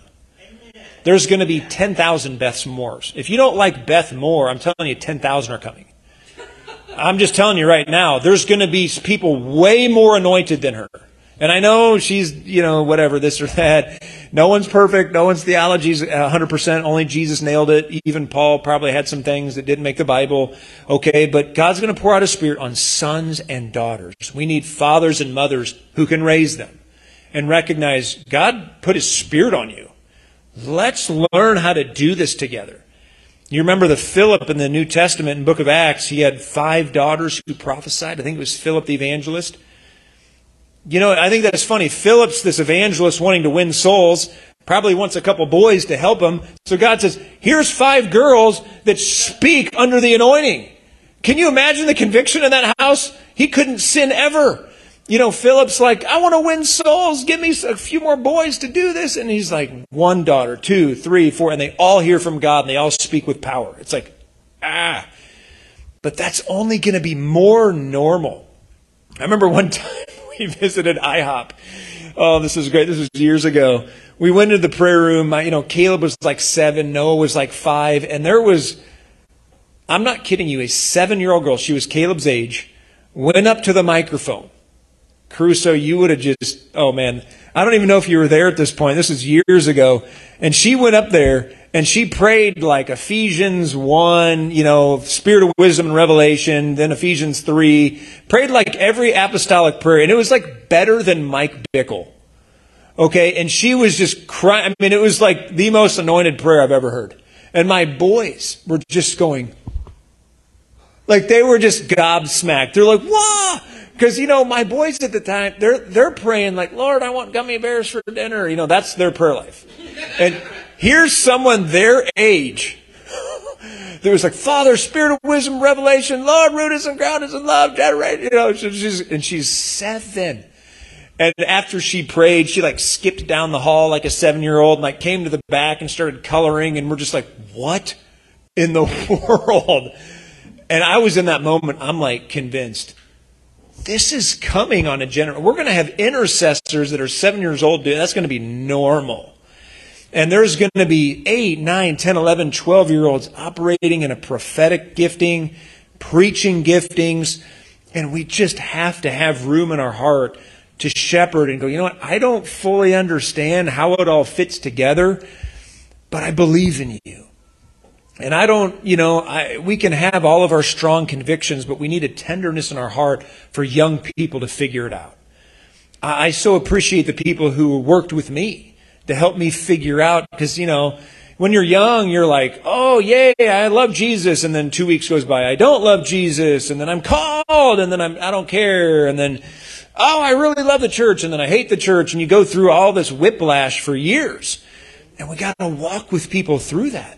There's going to be 10,000 Beth Moores. If you don't like Beth Moore, I'm telling you, 10,000 are coming. I'm just telling you right now, there's going to be people way more anointed than her. And I know she's, you know, whatever, this or that. No one's perfect. No one's theology's 100%. Only Jesus nailed it. Even Paul probably had some things that didn't make the Bible. Okay, but God's going to pour out His Spirit on sons and daughters. We need fathers and mothers who can raise them and recognize God put His Spirit on you. Let's learn how to do this together. You remember the Philip in the New Testament in book of Acts, he had five daughters who prophesied. I think it was Philip the evangelist. You know, I think that's funny. Philip's this evangelist wanting to win souls, probably wants a couple boys to help him. So God says, here's five girls that speak under the anointing. Can you imagine the conviction in that house? He couldn't sin ever. You know, Philip's like, I want to win souls. Give me a few more boys to do this. And he's like, one daughter, two, three, four. And they all hear from God and they all speak with power. It's like, ah. But that's only going to be more normal. I remember one time we visited IHOP. Oh, this is great. This was years ago. We went into the prayer room. My, you know, Caleb was like seven, Noah was like five, and there was, I'm not kidding you, a seven year old girl, she was Caleb's age, went up to the microphone. Caruso, you would have just, oh man, I don't even know if you were there at this point. This is years ago. And she went up there and she prayed like Ephesians 1, you know, spirit of wisdom and revelation, then Ephesians 3, prayed like every apostolic prayer. And it was like better than Mike Bickle. Okay. And she was just crying. I mean, it was like the most anointed prayer I've ever heard. And my boys were just going, like they were just gobsmacked. They're like, "Whoa!" Because you know, my boys at the time, they're they're praying like, "Lord, I want gummy bears for dinner." You know, that's their prayer life. And here's someone their age. There was like Father, Spirit of wisdom, revelation, Lord, root us and ground us in love, generate. You know, she's, and she's seven. And after she prayed, she like skipped down the hall like a seven year old and like came to the back and started coloring. And we're just like, what in the world? And I was in that moment, I'm like convinced this is coming on a general. We're going to have intercessors that are seven years old. Dude, that's going to be normal. And there's going to be 8, 9, 10, 11, 12 year olds operating in a prophetic gifting, preaching giftings. And we just have to have room in our heart to shepherd and go, you know what? I don't fully understand how it all fits together, but I believe in you. And I don't, you know, I, we can have all of our strong convictions, but we need a tenderness in our heart for young people to figure it out. I, I so appreciate the people who worked with me to help me figure out, because, you know, when you're young, you're like, oh, yay, I love Jesus. And then two weeks goes by, I don't love Jesus. And then I'm called, and then I'm, I don't care. And then, oh, I really love the church. And then I hate the church. And you go through all this whiplash for years. And we got to walk with people through that.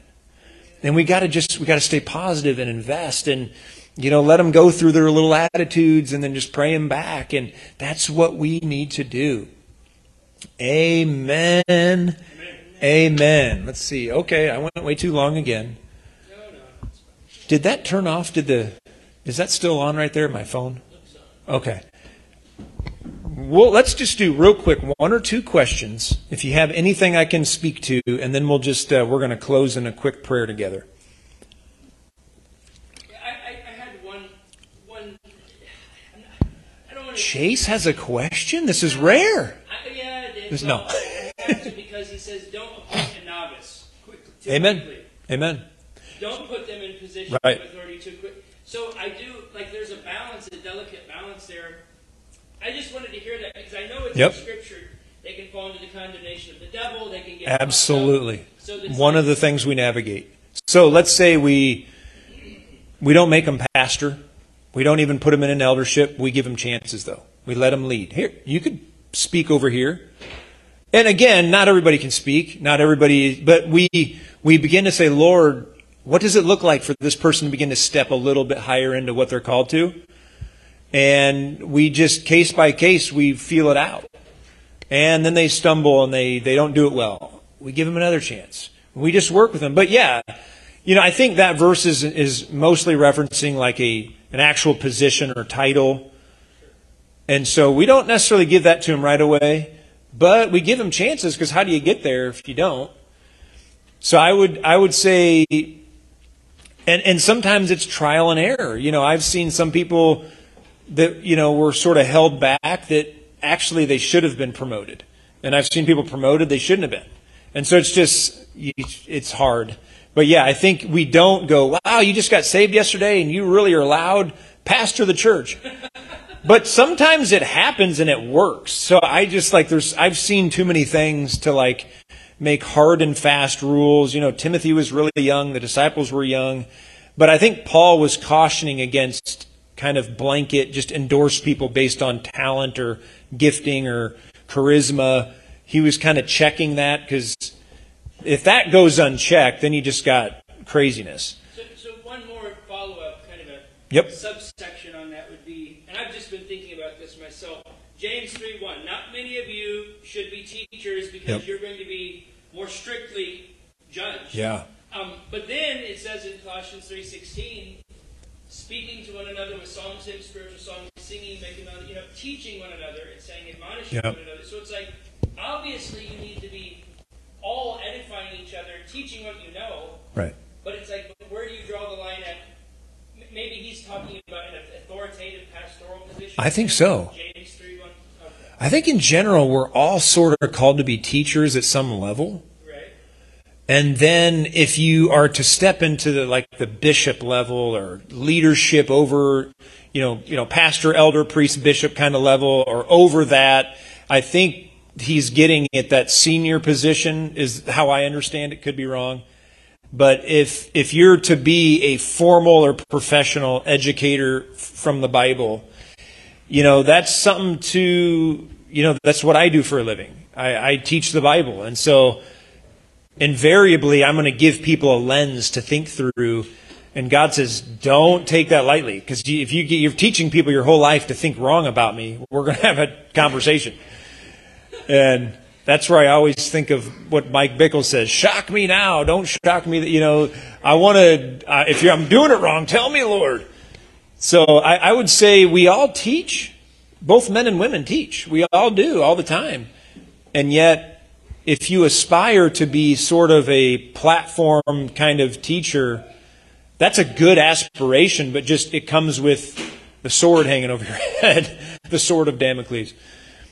And we got to just, we got to stay positive and invest and, you know, let them go through their little attitudes and then just pray them back. And that's what we need to do. Amen. Amen. Amen. Let's see. Okay, I went way too long again. Did that turn off? Did the, is that still on right there, my phone? Okay well, let's just do real quick one or two questions. If you have anything I can speak to, and then we'll just uh, we're going to close in a quick prayer together. I I had one one. Chase has a question. This is rare. I, yeah, no. because he says, "Don't appoint a novice." Quickly, Amen. Quickly. Amen. Don't put them in position right. of authority too quick. So I do like. There's a balance, a delicate balance there I just wanted to hear that because I know it's yep. in Scripture. They can fall into the condemnation of the devil. They can get absolutely so one of the things we navigate. So let's say we we don't make them pastor. We don't even put them in an eldership. We give them chances though. We let them lead. Here, you could speak over here. And again, not everybody can speak. Not everybody, but we we begin to say, Lord, what does it look like for this person to begin to step a little bit higher into what they're called to? And we just case by case we feel it out. And then they stumble and they, they don't do it well. We give them another chance. We just work with them. But yeah you know i think that verse is, is mostly referencing like a an actual position or title. And so we don't necessarily give that to them right away but we give them chances because how do you get there if you don't? So I would I would say and and sometimes it's trial and error. You know, I've seen some people that you know were sort of held back that actually they should have been promoted. And I've seen people promoted they shouldn't have been. And so it's just it's hard. But yeah, I think we don't go, "Wow, you just got saved yesterday and you really are loud, pastor the church." but sometimes it happens and it works. So I just like there's I've seen too many things to like make hard and fast rules. You know, Timothy was really young, the disciples were young. But I think Paul was cautioning against kind of blanket, just endorse people based on talent or gifting or charisma. He was kind of checking that because if that goes unchecked, then you just got craziness. So, so one more follow up, kind of a yep. subsection on that would be, and I've just been thinking about this myself. James 3 1. Not many of you should be teachers because yep. you're going to be more strictly judged. Yeah. Um, but then it says in Colossians 3.16, speaking to one another with psalms, hymns, spiritual songs, singing, making melody, you know, teaching one another and saying, admonishing yep. one another. So it's like, obviously you need to be all edifying each other, teaching what you know. Right. But it's like, where do you draw the line at? Maybe he's talking about an authoritative pastoral position. I think so. James 3 1. I think in general, we're all sort of called to be teachers at some level. And then if you are to step into the, like the bishop level or leadership over, you know, you know, pastor, elder, priest, bishop kind of level or over that, I think he's getting at that senior position is how I understand it. Could be wrong. But if, if you're to be a formal or professional educator from the Bible, you know, that's something to, you know, that's what I do for a living. I, I teach the Bible. And so, invariably I'm going to give people a lens to think through. And God says, don't take that lightly. Because if you, you're teaching people your whole life to think wrong about me, we're going to have a conversation. And that's where I always think of what Mike Bickle says shock me now. Don't shock me that, you know, I want to, uh, if I'm doing it wrong, tell me, Lord. So I, I would say we all teach. Both men and women teach. We all do all the time. And yet, if you aspire to be sort of a platform kind of teacher, that's a good aspiration, but just it comes with the sword hanging over your head, the sword of Damocles.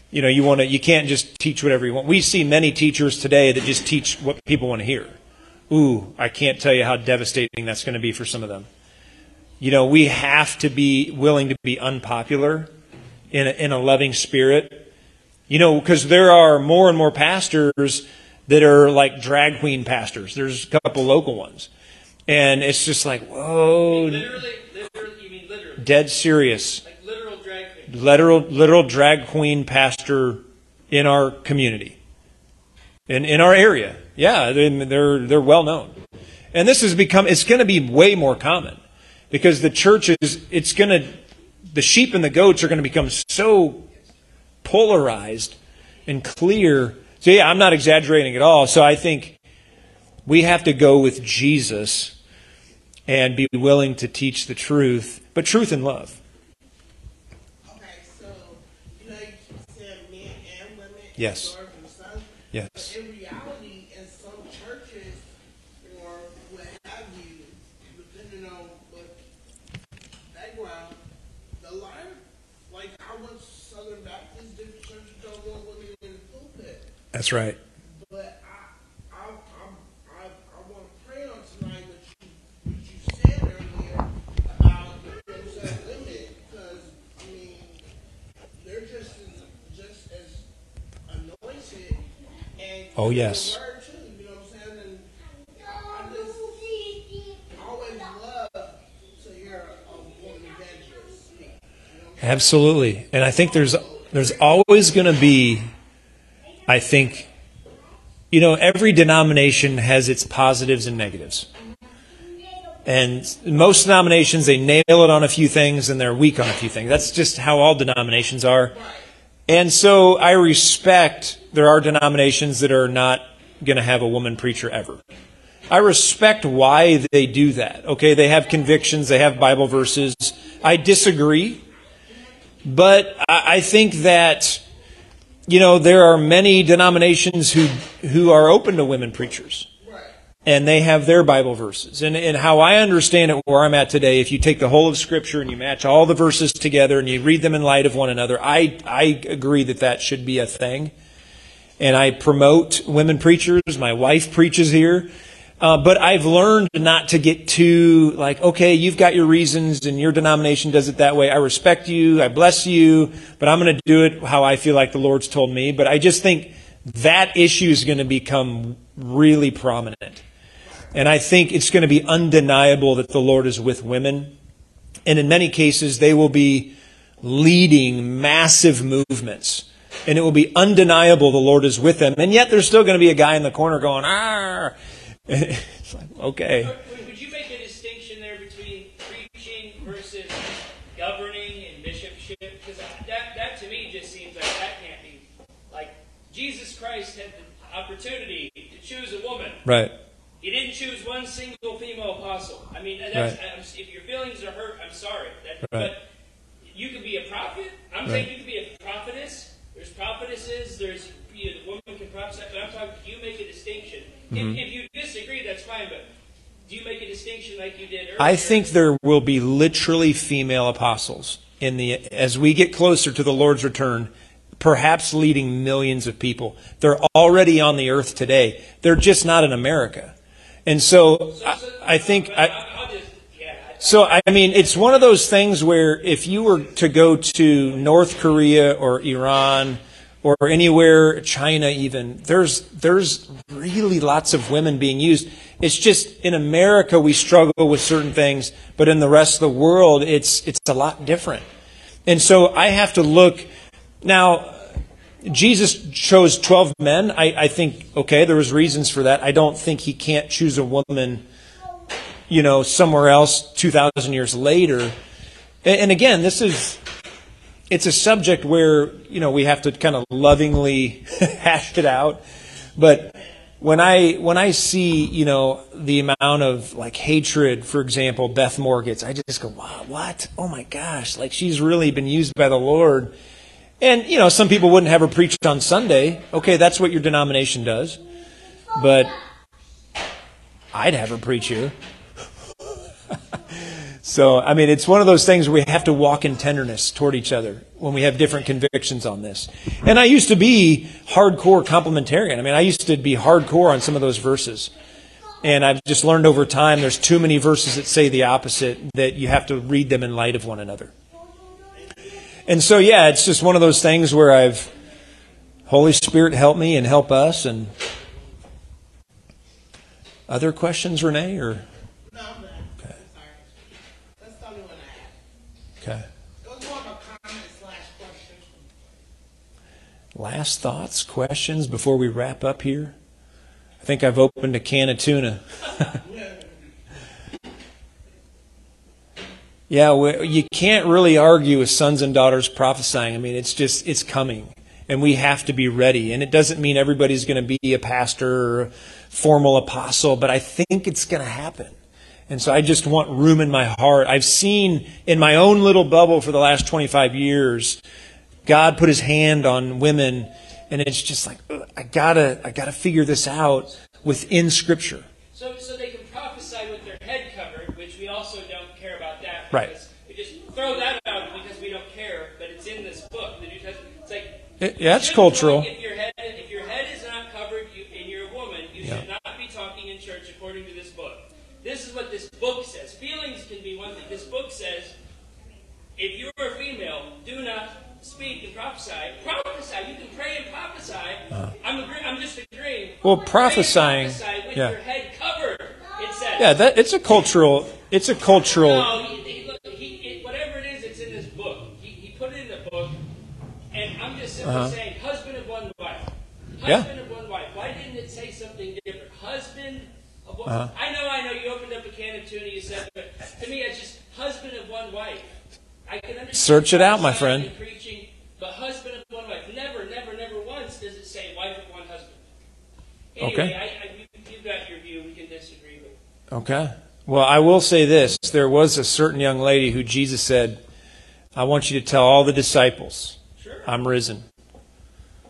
You know, you want to, you can't just teach whatever you want. We see many teachers today that just teach what people want to hear. Ooh, I can't tell you how devastating that's going to be for some of them. You know, we have to be willing to be unpopular in a, in a loving spirit you know, because there are more and more pastors that are like drag queen pastors. There's a couple local ones. And it's just like, whoa. Literally, literally, you mean literally? Dead serious. Like literal drag queen. Literal, literal drag queen pastor in our community. In, in our area. Yeah, they're, they're well known. And this has become, it's going to be way more common because the church is, it's going to, the sheep and the goats are going to become so polarized and clear. So, yeah, I'm not exaggerating at all. So, I think we have to go with Jesus and be willing to teach the truth, but truth and love. Okay, so, you know, you said men and women. Yes. Yes. But in reality, in some churches or what have you, depending on what background, the line, like I went Southern Baptist, different churches don't want women in the pulpit. That's right. But I, I, I, I, I want to pray on tonight what you, what you said earlier about because I mean, they're just as, just as anointed and oh yes. the word too. You know what I'm saying? And I just always love to hear a woman evangelist speak. You know what I'm saying? Absolutely. And I think there's there's always going to be I think you know every denomination has its positives and negatives. And most denominations they nail it on a few things and they're weak on a few things. That's just how all denominations are. And so I respect there are denominations that are not going to have a woman preacher ever. I respect why they do that. Okay, they have convictions, they have Bible verses. I disagree. But I think that, you know, there are many denominations who, who are open to women preachers. and they have their Bible verses. And, and how I understand it where I'm at today, if you take the whole of Scripture and you match all the verses together and you read them in light of one another, I, I agree that that should be a thing. And I promote women preachers. My wife preaches here. Uh, but I've learned not to get too like, okay, you've got your reasons and your denomination does it that way. I respect you. I bless you, but I'm going to do it how I feel like the Lord's told me. But I just think that issue is going to become really prominent. And I think it's going to be undeniable that the Lord is with women. And in many cases, they will be leading massive movements. And it will be undeniable the Lord is with them. And yet there's still going to be a guy in the corner going, ah. It's like, okay. Would you make a distinction there between preaching versus governing and bishopship? Because that, that to me just seems like that can't be. Like, Jesus Christ had the opportunity to choose a woman. Right. He didn't choose one single female apostle. I mean, that's, right. if your feelings are hurt, I'm sorry. That, right. But you can be a prophet. I'm right. saying you can be a prophetess. There's prophetesses. There's you know, the woman can prophesy. But I'm talking. You make a distinction. Mm-hmm. If, if, you disagree, that's fine. But do you make a distinction like you did earlier? I think there will be literally female apostles in the as we get closer to the Lord's return perhaps leading millions of people. They're already on the earth today. They're just not in America. And so I, I think I, so I mean it's one of those things where if you were to go to North Korea or Iran or anywhere China even there's there's really lots of women being used it's just in America we struggle with certain things but in the rest of the world it's it's a lot different and so I have to look now Jesus chose 12 men. I, I think, okay, there was reasons for that. I don't think he can't choose a woman, you know, somewhere else 2,000 years later. And, and again, this is, it's a subject where, you know, we have to kind of lovingly hash it out. But when I, when I see, you know, the amount of like hatred, for example, Beth Moore gets, I just go, wow, what? Oh my gosh. Like she's really been used by the Lord and, you know, some people wouldn't have her preached on Sunday. Okay, that's what your denomination does. But I'd have her preach here. so, I mean, it's one of those things where we have to walk in tenderness toward each other when we have different convictions on this. And I used to be hardcore complementarian. I mean, I used to be hardcore on some of those verses. And I've just learned over time there's too many verses that say the opposite that you have to read them in light of one another. And so, yeah, it's just one of those things where I've, Holy Spirit, help me and help us. And other questions, Renee, or? No, Okay. That's the only one I Okay. It was more of a comment slash question. Last thoughts, questions before we wrap up here? I think I've opened a can of tuna. Yeah, you can't really argue with sons and daughters prophesying. I mean, it's just, it's coming. And we have to be ready. And it doesn't mean everybody's going to be a pastor or a formal apostle, but I think it's going to happen. And so I just want room in my heart. I've seen in my own little bubble for the last 25 years, God put his hand on women and it's just like, I gotta, I gotta figure this out within scripture. So, so they can prophesy with their head covered, which we also don't care about that. Right. We just throw that out because we don't care, but it's in this book, the New Testament. It's like it, yeah, it's cultural. If your head, if your head is not covered, you, and you're a woman, you yeah. should not be talking in church according to this book. This is what this book says. Feelings can be one thing. This book says, if you are a female, do not speak and prophesy. Prophesy. You can pray and prophesy. Uh, I'm, agree- I'm just agreeing. Well, prophesying. Prophesy with yeah. your head covered. It says. Yeah, that it's a cultural. It's a cultural. No, he, he, he, it, whatever it is, it's in this book. He, he put it in the book, and I'm just simply uh-huh. saying, husband of one wife. Husband yeah. of one wife. Why didn't it say something different? Husband of one. Uh-huh. I know, I know. You opened up a can of tuna. You said, but to me, it's just husband of one wife. I can understand. Search it out, my friend. Preaching, but husband of one wife. Never, never, never once does it say wife of one husband. Anyway, okay. I, I, you, you've got your view. We can disagree. But. Okay. Well, I will say this. There was a certain young lady who Jesus said, I want you to tell all the disciples, sure. I'm risen.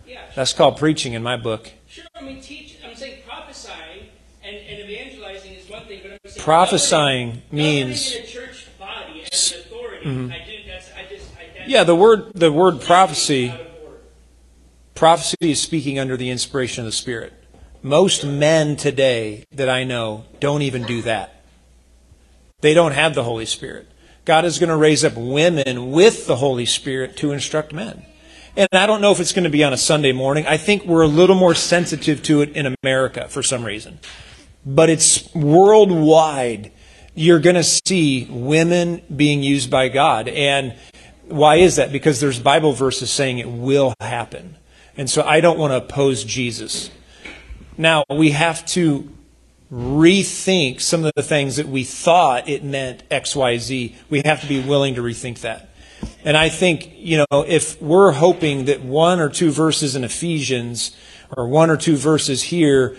Yeah, sure. That's called preaching in my book. Sure, I mean, teach, I'm saying prophesying, and, and, evangelizing is one thing, but I'm saying Prophesying governing- means- governing in a church body as an authority. Mm-hmm. I do. That's. I just. I, that's Yeah, the word the word prophecy prophecy is speaking under the inspiration of the Spirit. Most men today that I know don't even do that. They don't have the Holy Spirit. God is going to raise up women with the Holy Spirit to instruct men. And I don't know if it's going to be on a Sunday morning. I think we're a little more sensitive to it in America for some reason. But it's worldwide. You're going to see women being used by God. And why is that? Because there's Bible verses saying it will happen. And so I don't want to oppose Jesus. Now, we have to rethink some of the things that we thought it meant XYZ. We have to be willing to rethink that. And I think, you know, if we're hoping that one or two verses in Ephesians or one or two verses here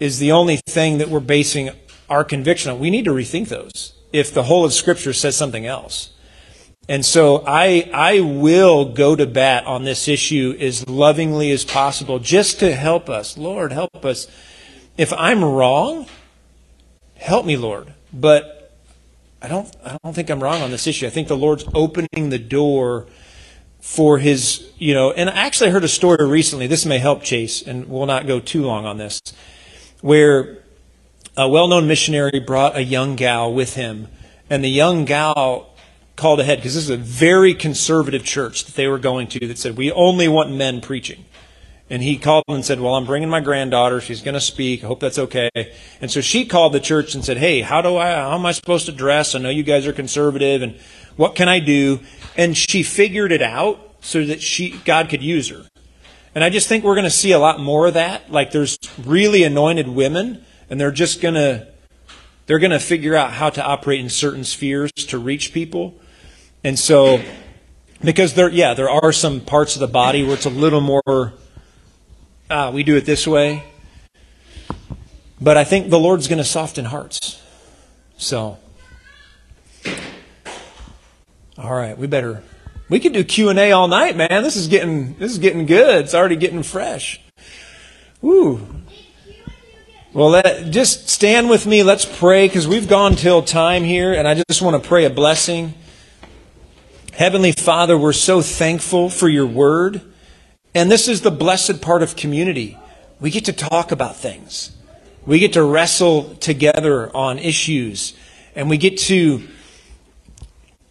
is the only thing that we're basing our conviction on, we need to rethink those if the whole of Scripture says something else. And so I, I will go to bat on this issue as lovingly as possible just to help us. Lord, help us. If I'm wrong, help me, Lord. But I don't, I don't think I'm wrong on this issue. I think the Lord's opening the door for his, you know, and I actually heard a story recently. This may help Chase, and we'll not go too long on this, where a well known missionary brought a young gal with him, and the young gal called ahead because this is a very conservative church that they were going to that said, We only want men preaching. And he called and said, Well, I'm bringing my granddaughter. She's going to speak. I hope that's okay. And so she called the church and said, Hey, how do I, how am I supposed to dress? I know you guys are conservative and what can I do? And she figured it out so that she, God could use her. And I just think we're going to see a lot more of that. Like there's really anointed women and they're just going to, they're going to figure out how to operate in certain spheres to reach people. And so, because there, yeah, there are some parts of the body where it's a little more, ah, we do it this way. But I think the Lord's going to soften hearts. So, all right, we better, we could do Q and A all night, man. This is getting, this is getting good. It's already getting fresh. Woo. Well, let, just stand with me. Let's pray because we've gone till time here, and I just want to pray a blessing. Heavenly Father, we're so thankful for your word. And this is the blessed part of community. We get to talk about things. We get to wrestle together on issues. And we get to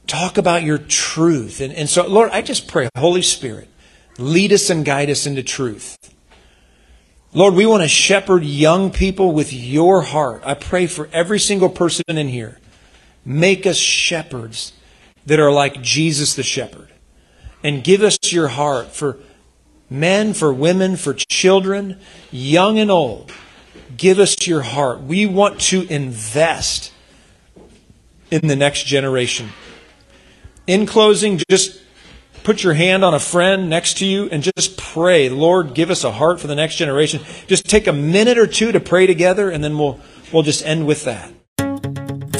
talk about your truth. And, and so, Lord, I just pray, Holy Spirit, lead us and guide us into truth. Lord, we want to shepherd young people with your heart. I pray for every single person in here. Make us shepherds that are like Jesus the shepherd. And give us your heart for men, for women, for children, young and old. Give us your heart. We want to invest in the next generation. In closing, just put your hand on a friend next to you and just pray, Lord, give us a heart for the next generation. Just take a minute or two to pray together, and then we'll, we'll just end with that.